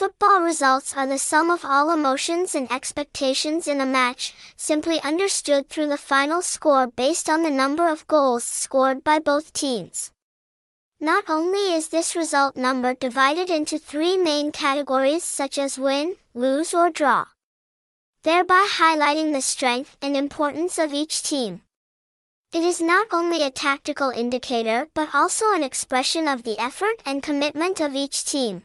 Football results are the sum of all emotions and expectations in a match, simply understood through the final score based on the number of goals scored by both teams. Not only is this result number divided into three main categories such as win, lose or draw, thereby highlighting the strength and importance of each team. It is not only a tactical indicator but also an expression of the effort and commitment of each team.